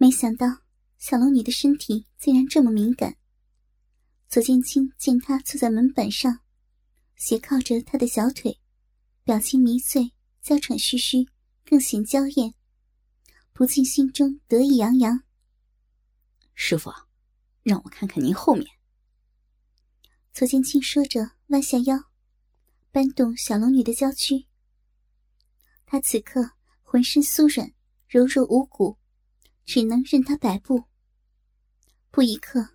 没想到小龙女的身体竟然这么敏感。左剑清见她坐在门板上，斜靠着他的小腿，表情迷醉，娇喘吁吁，更显娇艳，不禁心中得意洋洋。师傅，让我看看您后面。左剑清说着，弯下腰，搬动小龙女的娇躯。她此刻浑身酥软，柔弱无骨，只能任他摆布。不一刻。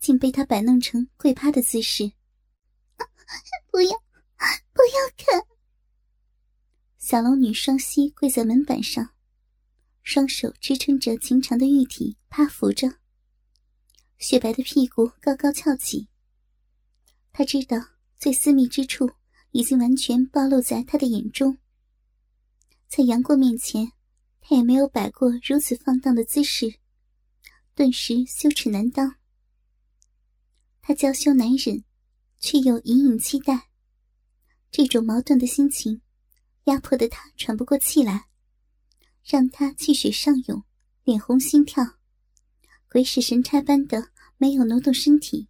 竟被他摆弄成跪趴的姿势。不要，不要看！小龙女双膝跪在门板上，双手支撑着情长的玉体趴伏着，雪白的屁股高高翘起。她知道最私密之处已经完全暴露在他的眼中，在杨过面前，他也没有摆过如此放荡的姿势，顿时羞耻难当。他娇羞难忍，却又隐隐期待。这种矛盾的心情，压迫的他喘不过气来，让他气血上涌，脸红心跳，鬼使神差般的没有挪动身体。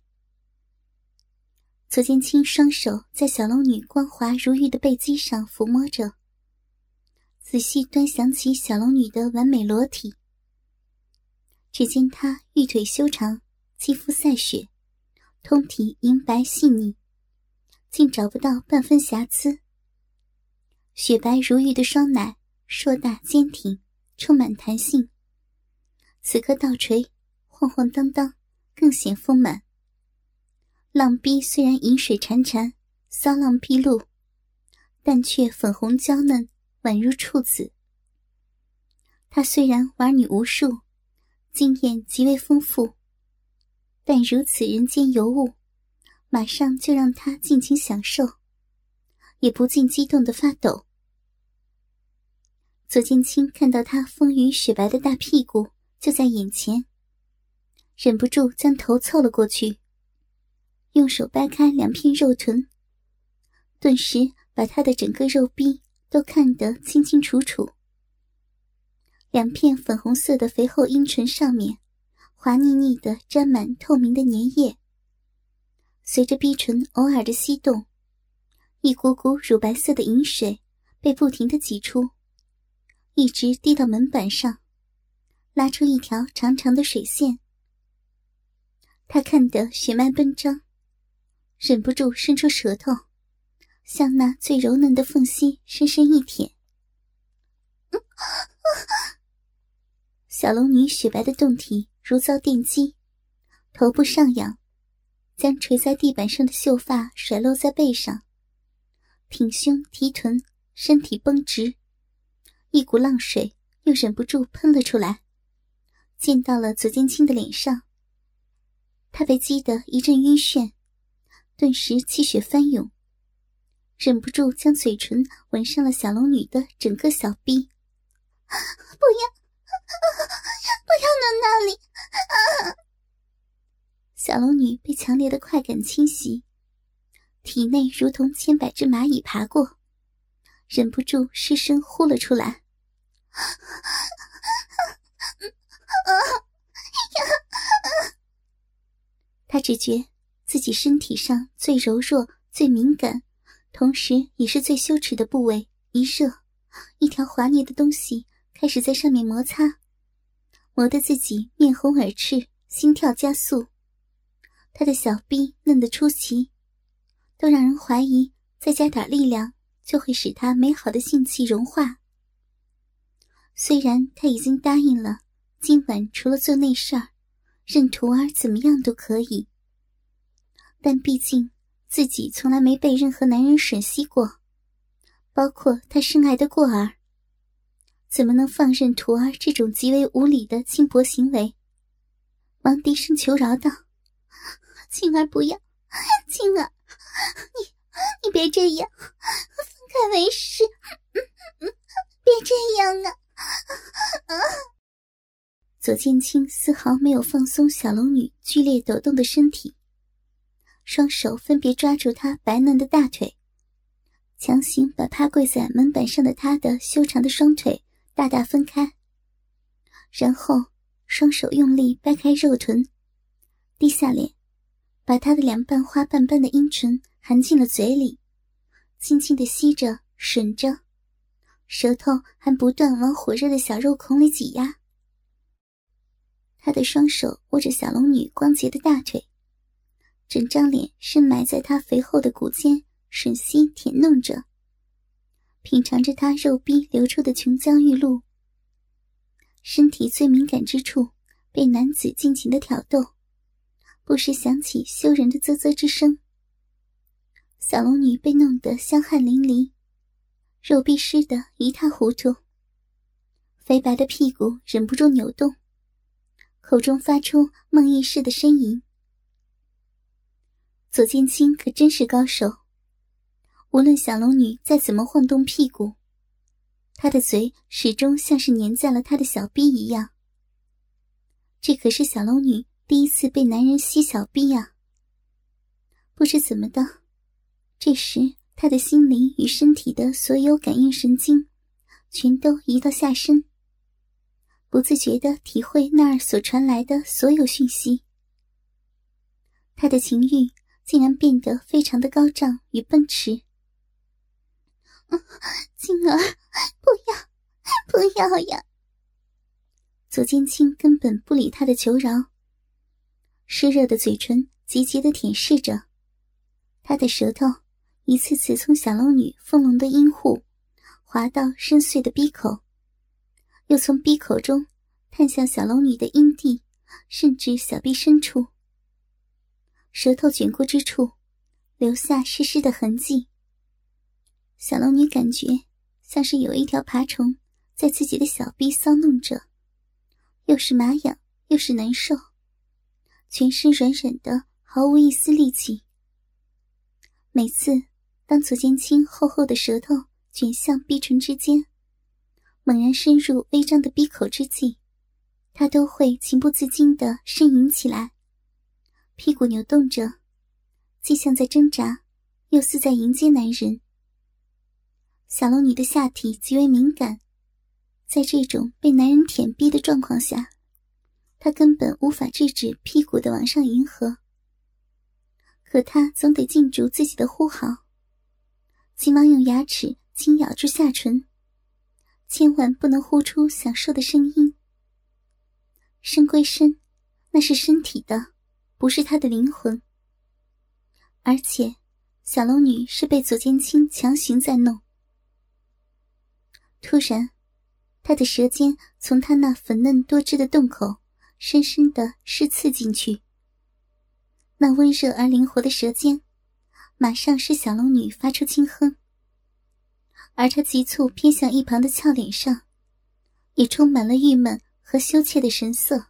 左剑清双手在小龙女光滑如玉的背肌上抚摸着，仔细端详起小龙女的完美裸体。只见她玉腿修长，肌肤赛雪。通体银白细腻，竟找不到半分瑕疵。雪白如玉的双奶硕大坚挺，充满弹性。此刻倒垂，晃晃荡荡，更显丰满。浪逼虽然饮水潺潺，骚浪披露，但却粉红娇嫩，宛如处子。他虽然玩女无数，经验极为丰富。但如此人间尤物，马上就让他尽情享受，也不禁激动的发抖。左剑清看到他丰腴雪白的大屁股就在眼前，忍不住将头凑了过去，用手掰开两片肉臀，顿时把他的整个肉壁都看得清清楚楚。两片粉红色的肥厚阴唇上面。滑腻腻的，沾满透明的粘液。随着逼唇偶尔的吸动，一股股乳白色的饮水被不停的挤出，一直滴到门板上，拉出一条长长的水线。他看得血脉奔张，忍不住伸出舌头，向那最柔嫩的缝隙深深一舔。小龙女雪白的胴体。如遭电击，头部上扬，将垂在地板上的秀发甩落在背上，挺胸提臀，身体绷直，一股浪水又忍不住喷了出来，溅到了左剑清的脸上。他被激得一阵晕眩，顿时气血翻涌，忍不住将嘴唇吻上了小龙女的整个小臂。不要！不要弄那里！小龙女被强烈的快感侵袭，体内如同千百只蚂蚁爬过，忍不住失声呼了出来。她只觉自己身体上最柔弱、最敏感，同时也是最羞耻的部位一热，一条滑腻的东西开始在上面摩擦。磨得自己面红耳赤，心跳加速。他的小臂嫩得出奇，都让人怀疑再加点力量就会使他美好的性气融化。虽然他已经答应了，今晚除了做那事儿，任徒儿怎么样都可以。但毕竟自己从来没被任何男人吮吸过，包括他深爱的过儿。怎么能放任徒儿这种极为无礼的轻薄行为？忙低声求饶道：“ 青儿不要，青儿，你你别这样，分开为师，别这样啊！”左剑青丝毫没有放松小龙女剧烈抖动的身体，双手分别抓住她白嫩的大腿，强行把趴跪在门板上的她的修长的双腿。大大分开，然后双手用力掰开肉臀，低下脸，把他的两瓣花瓣般的阴唇含进了嘴里，轻轻的吸着、吮着，舌头还不断往火热的小肉孔里挤压。他的双手握着小龙女光洁的大腿，整张脸深埋在他肥厚的骨间，吮吸舔弄着，品尝着他肉逼流出的琼浆玉露。身体最敏感之处被男子尽情的挑逗，不时响起羞人的啧啧之声。小龙女被弄得香汗淋漓，肉逼湿得一塌糊涂，肥白的屁股忍不住扭动。口中发出梦呓似的呻吟。左剑清可真是高手，无论小龙女再怎么晃动屁股，他的嘴始终像是粘在了他的小臂一样。这可是小龙女第一次被男人吸小臂啊！不知怎么的，这时他的心灵与身体的所有感应神经，全都移到下身。不自觉的体会那儿所传来的所有讯息，他的情欲竟然变得非常的高涨与奔驰。静儿，不要，不要呀！左剑清根本不理他的求饶，湿热的嘴唇急急的舔舐着，他的舌头一次次从小龙女丰隆的阴户滑到深邃的鼻口。又从鼻口中探向小龙女的阴蒂，甚至小臂深处。舌头卷过之处，留下湿湿的痕迹。小龙女感觉像是有一条爬虫在自己的小臂搔弄着，又是麻痒又是难受，全身软软的，毫无一丝力气。每次当左剑清厚厚的舌头卷向逼唇之间。猛然深入微张的闭口之际，他都会情不自禁的呻吟起来，屁股扭动着，既像在挣扎，又似在迎接男人。小龙女的下体极为敏感，在这种被男人舔逼的状况下，她根本无法制止屁股的往上迎合。可她总得禁住自己的呼号，急忙用牙齿轻咬住下唇。千万不能呼出享受的声音。身归身，那是身体的，不是他的灵魂。而且，小龙女是被左剑清强行在弄。突然，他的舌尖从他那粉嫩多汁的洞口深深的是刺进去。那温热而灵活的舌尖，马上使小龙女发出轻哼。而他急促偏向一旁的俏脸上，也充满了郁闷和羞怯的神色。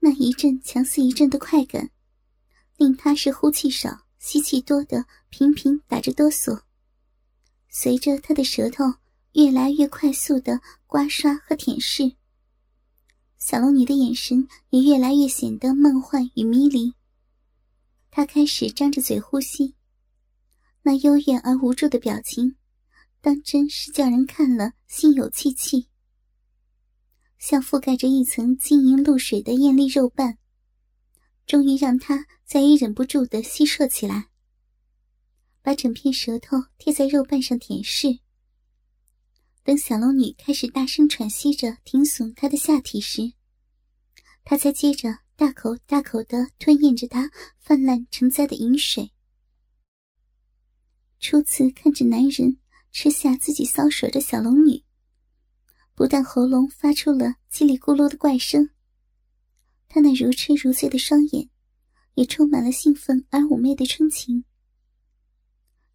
那一阵强似一阵的快感，令他是呼气少、吸气多的频频打着哆嗦。随着他的舌头越来越快速的刮刷和舔舐，小龙女的眼神也越来越显得梦幻与迷离。她开始张着嘴呼吸。那幽怨而无助的表情，当真是叫人看了心有戚戚。像覆盖着一层晶莹露水的艳丽肉瓣，终于让他再也忍不住的吸吮起来，把整片舌头贴在肉瓣上舔舐。等小龙女开始大声喘息着挺耸她的下体时，他才接着大口大口的吞咽着她泛滥成灾的饮水。初次看着男人吃下自己骚水的小龙女，不但喉咙发出了叽里咕噜的怪声，他那如痴如醉的双眼也充满了兴奋而妩媚的春情。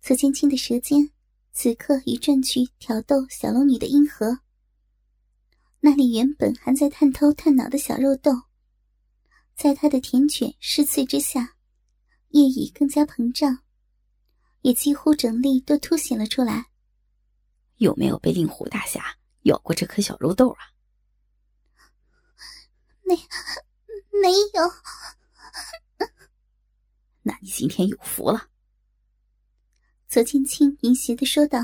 左剑清的舌尖此刻已转去挑逗小龙女的阴核，那里原本还在探头探脑的小肉豆，在他的舔卷试刺之下，夜已更加膨胀。也几乎整粒都凸显了出来。有没有被令狐大侠咬过这颗小肉豆啊？没，没有。那你今天有福了。左青青淫邪的说道，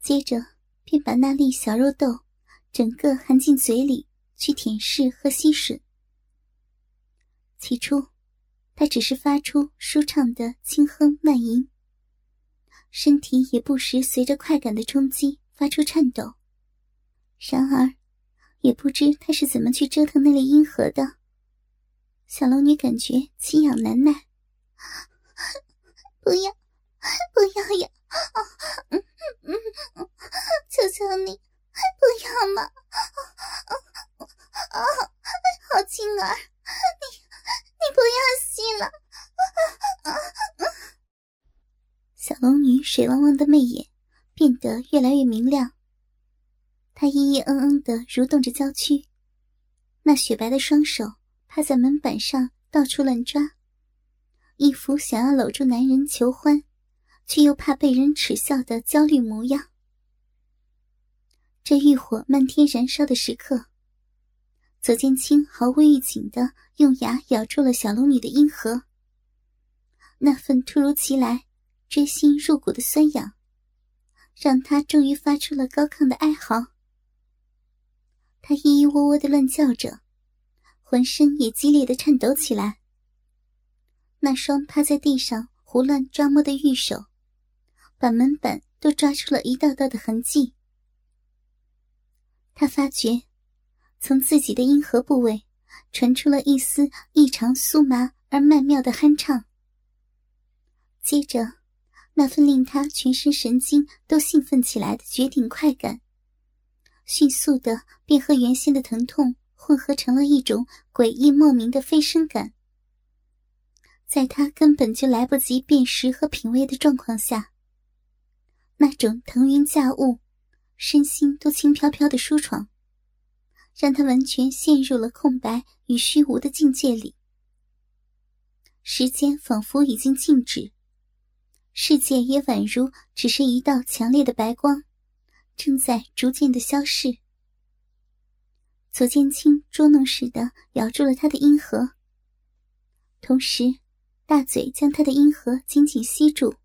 接着便把那粒小肉豆整个含进嘴里去舔舐和吸吮。起初，他只是发出舒畅的轻哼慢吟，身体也不时随着快感的冲击发出颤抖。然而，也不知他是怎么去折腾那粒阴核的。小龙女感觉奇痒难耐，不要，不要呀！嗯嗯嗯，求求你，不要嘛！啊，好青儿，你你不要吸了！小龙女水汪汪的媚眼变得越来越明亮，她咿咿嗯嗯的蠕动着娇躯，那雪白的双手趴在门板上到处乱抓，一副想要搂住男人求欢。却又怕被人耻笑的焦虑模样。这欲火漫天燃烧的时刻，左剑清毫无预警的用牙咬住了小龙女的阴核。那份突如其来、锥心入骨的酸痒，让他终于发出了高亢的哀嚎。他咿咿喔喔的乱叫着，浑身也激烈的颤抖起来。那双趴在地上胡乱抓摸的玉手。把门板都抓出了一道道的痕迹。他发觉，从自己的阴核部位传出了一丝异常酥麻而曼妙的酣畅。接着，那份令他全身神经都兴奋起来的绝顶快感，迅速的便和原先的疼痛混合成了一种诡异莫名的飞升感。在他根本就来不及辨识和品味的状况下。那种腾云驾雾、身心都轻飘飘的舒爽，让他完全陷入了空白与虚无的境界里。时间仿佛已经静止，世界也宛如只是一道强烈的白光，正在逐渐的消逝。左剑清捉弄似的咬住了他的阴核，同时大嘴将他的阴核紧紧吸住。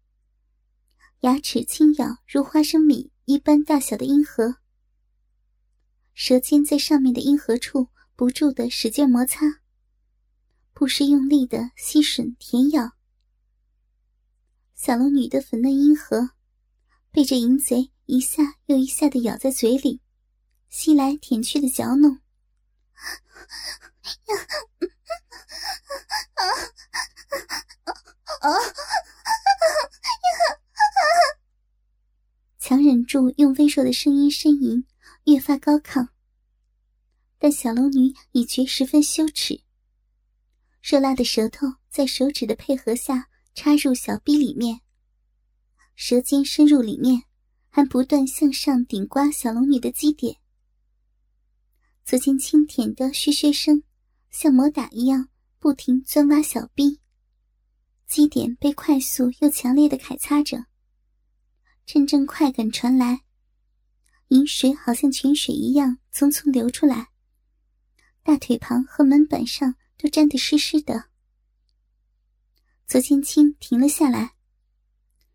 牙齿轻咬如花生米一般大小的阴核，舌尖在上面的阴核处不住的使劲摩擦，不时用力的吸吮舔咬。小龙女的粉嫩阴核被这淫贼一下又一下的咬在嘴里，吸来舔去的嚼弄。强忍住用微弱的声音呻吟，越发高亢。但小龙女已觉十分羞耻。热辣的舌头在手指的配合下插入小臂里面，舌尖深入里面，还不断向上顶刮小龙女的基点。左剑清舔的嘘嘘声，像魔打一样不停钻挖小臂，基点被快速又强烈的揩擦着。阵阵快感传来，饮水好像泉水一样匆匆流出来，大腿旁和门板上都沾得湿湿的。左剑清停了下来：“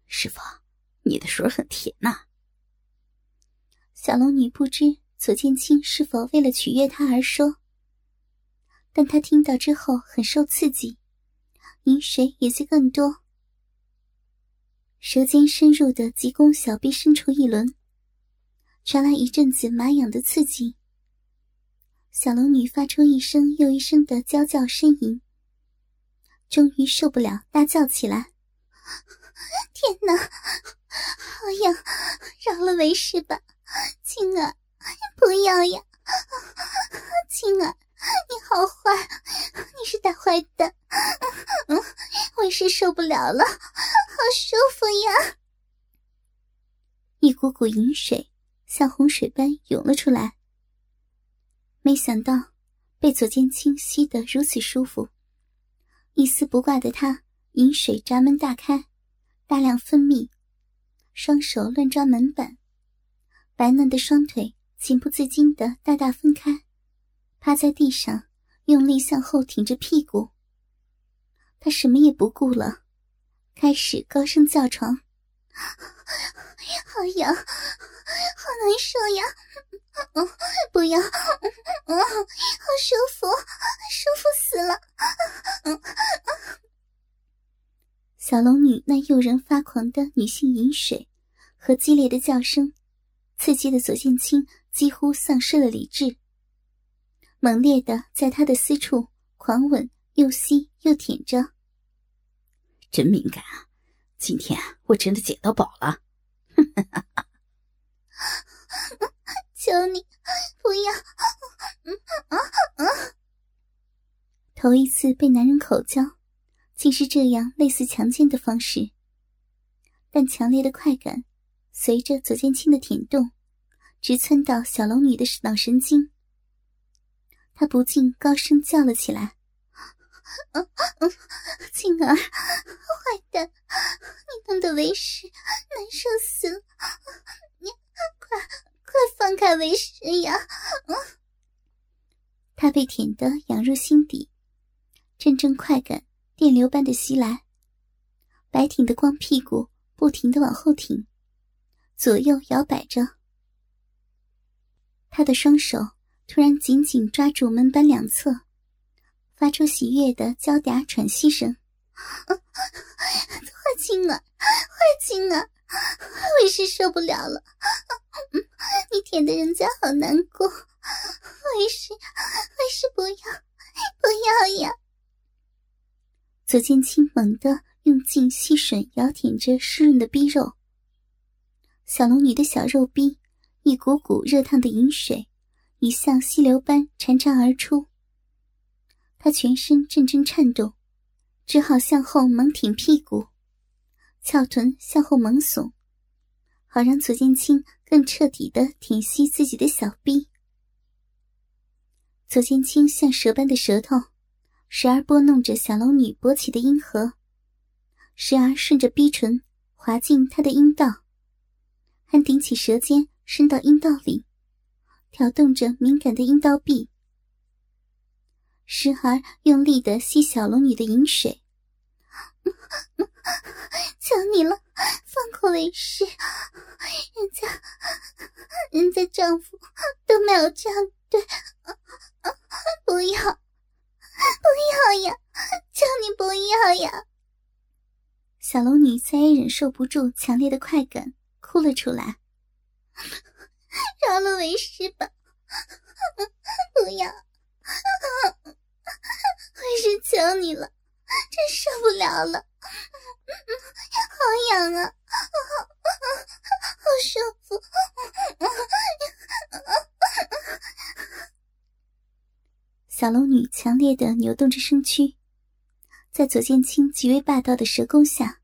师傅，你的水很甜呐。”小龙女不知左剑清是否为了取悦她而说，但她听到之后很受刺激，饮水也就更多。舌尖深入的急攻小臂深处一轮，传来一阵子麻痒的刺激。小龙女发出一声又一声的娇叫呻吟，终于受不了，大叫起来：“天哪，好痒！饶了为师吧，青儿，不要呀，青儿。”你好坏，你是大坏蛋！为师受不了了，好舒服呀！一股股淫水像洪水般涌了出来。没想到被左剑清吸得如此舒服，一丝不挂的他，饮水闸门大开，大量分泌，双手乱抓门板，白嫩的双腿情不自禁的大大分开。趴在地上，用力向后挺着屁股。他什么也不顾了，开始高声叫床：“ 好痒，好难受呀！嗯，不要，嗯，好舒服，舒服死了。小龙女那诱人发狂的女性饮水和激烈的叫声，刺激的左剑清几乎丧失了理智，猛烈的在他的私处狂吻，又吸又舔着。真敏感啊！今天我真的捡到宝了。求你不要！嗯啊啊！头一次被男人口交，竟是这样类似强奸的方式。但强烈的快感随着左剑清的舔动，直窜到小龙女的脑神经。她不禁高声叫了起来：“嗯嗯，儿，坏蛋，你弄得为师难受死了！你快！”快放开为师呀！他被舔得痒入心底，阵阵快感电流般的袭来，白挺的光屁股不停的往后挺，左右摇摆着。他的双手突然紧紧抓住门板两侧，发出喜悦的娇嗲喘息声：“坏青儿，坏青儿，为师受不了了！”你舔的人家好难过，为师，为师不要，不要呀！左剑清猛地用劲吸吮咬舔着湿润的逼肉，小龙女的小肉逼一股股热烫的饮水，已像溪流般潺潺而出。她全身阵阵颤动，只好向后猛挺屁股，翘臀向后猛耸。好让左剑清更彻底的舔吸自己的小臂。左剑清像蛇般的舌头，时而拨弄着小龙女勃起的阴核，时而顺着逼唇滑进她的阴道，还顶起舌尖伸到阴道里，挑动着敏感的阴道壁，时而用力的吸小龙女的饮水。求你了，放过为师！人家，人家丈夫都没有这样对，不要，不要呀！求你不要呀！小龙女再也忍受不住强烈的快感，哭了出来。饶了为师吧！不要，为师求你了，真受不了了！好痒啊，好舒服！小龙女强烈的扭动着身躯，在左剑清极为霸道的蛇攻下，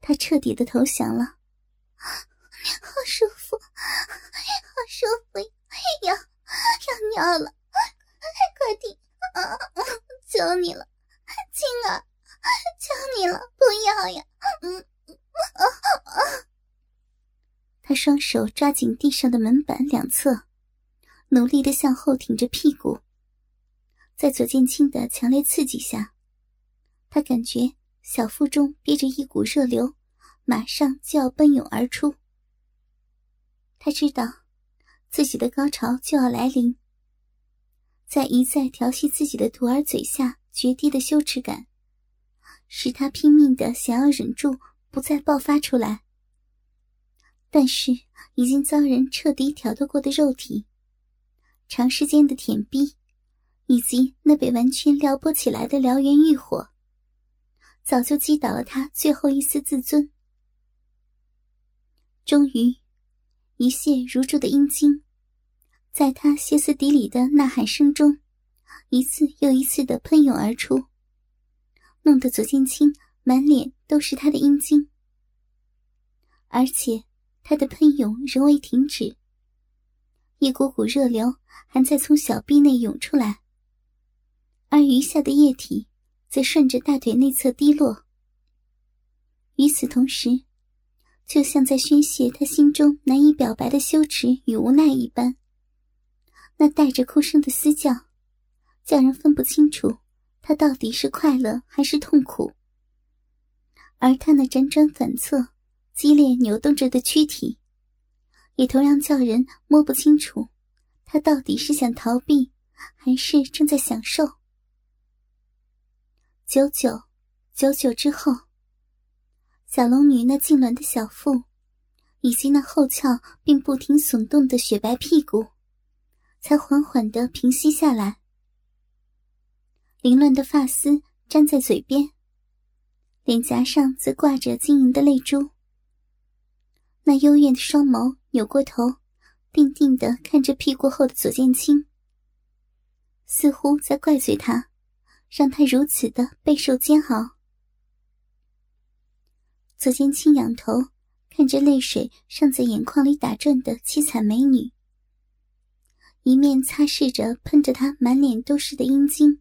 她彻底的投降了。好舒服，好舒服，要要尿了，快点！求你了，青儿。求你了，不要呀！嗯，啊啊！他双手抓紧地上的门板两侧，努力的向后挺着屁股。在左剑清的强烈刺激下，他感觉小腹中憋着一股热流，马上就要奔涌而出。他知道自己的高潮就要来临，在一再调戏自己的徒儿嘴下决堤的羞耻感。使他拼命的想要忍住，不再爆发出来。但是已经遭人彻底挑逗过的肉体，长时间的舔逼，以及那被完全撩拨起来的燎原欲火，早就击倒了他最后一丝自尊。终于，一泻如注的阴茎，在他歇斯底里的呐喊声中，一次又一次的喷涌而出。弄得左剑清满脸都是他的阴茎，而且他的喷涌仍未停止，一股股热流还在从小臂内涌出来，而余下的液体则顺着大腿内侧滴落。与此同时，就像在宣泄他心中难以表白的羞耻与无奈一般，那带着哭声的嘶叫，叫人分不清楚。他到底是快乐还是痛苦？而他那辗转反侧、激烈扭动着的躯体，也同样叫人摸不清楚，他到底是想逃避，还是正在享受？久久，久久之后，小龙女那痉挛的小腹，以及那后翘并不停耸动的雪白屁股，才缓缓的平息下来。凌乱的发丝粘在嘴边，脸颊上则挂着晶莹的泪珠。那幽怨的双眸扭过头。定定的看着屁股后的左剑清，似乎在怪罪他，让他如此的备受煎熬。左剑清仰头看着泪水尚在眼眶里打转的凄惨美女，一面擦拭着喷着他满脸都是的阴茎。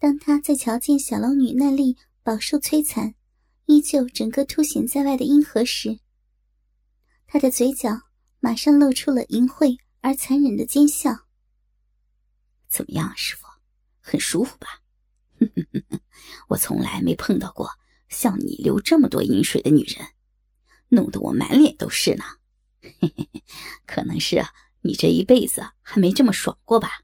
当他在瞧见小龙女那粒饱受摧残、依旧整个凸显在外的阴核时，他的嘴角。马上露出了淫秽而残忍的奸笑。怎么样，师傅，很舒服吧？我从来没碰到过像你流这么多阴水的女人，弄得我满脸都是呢。可能是你这一辈子还没这么爽过吧？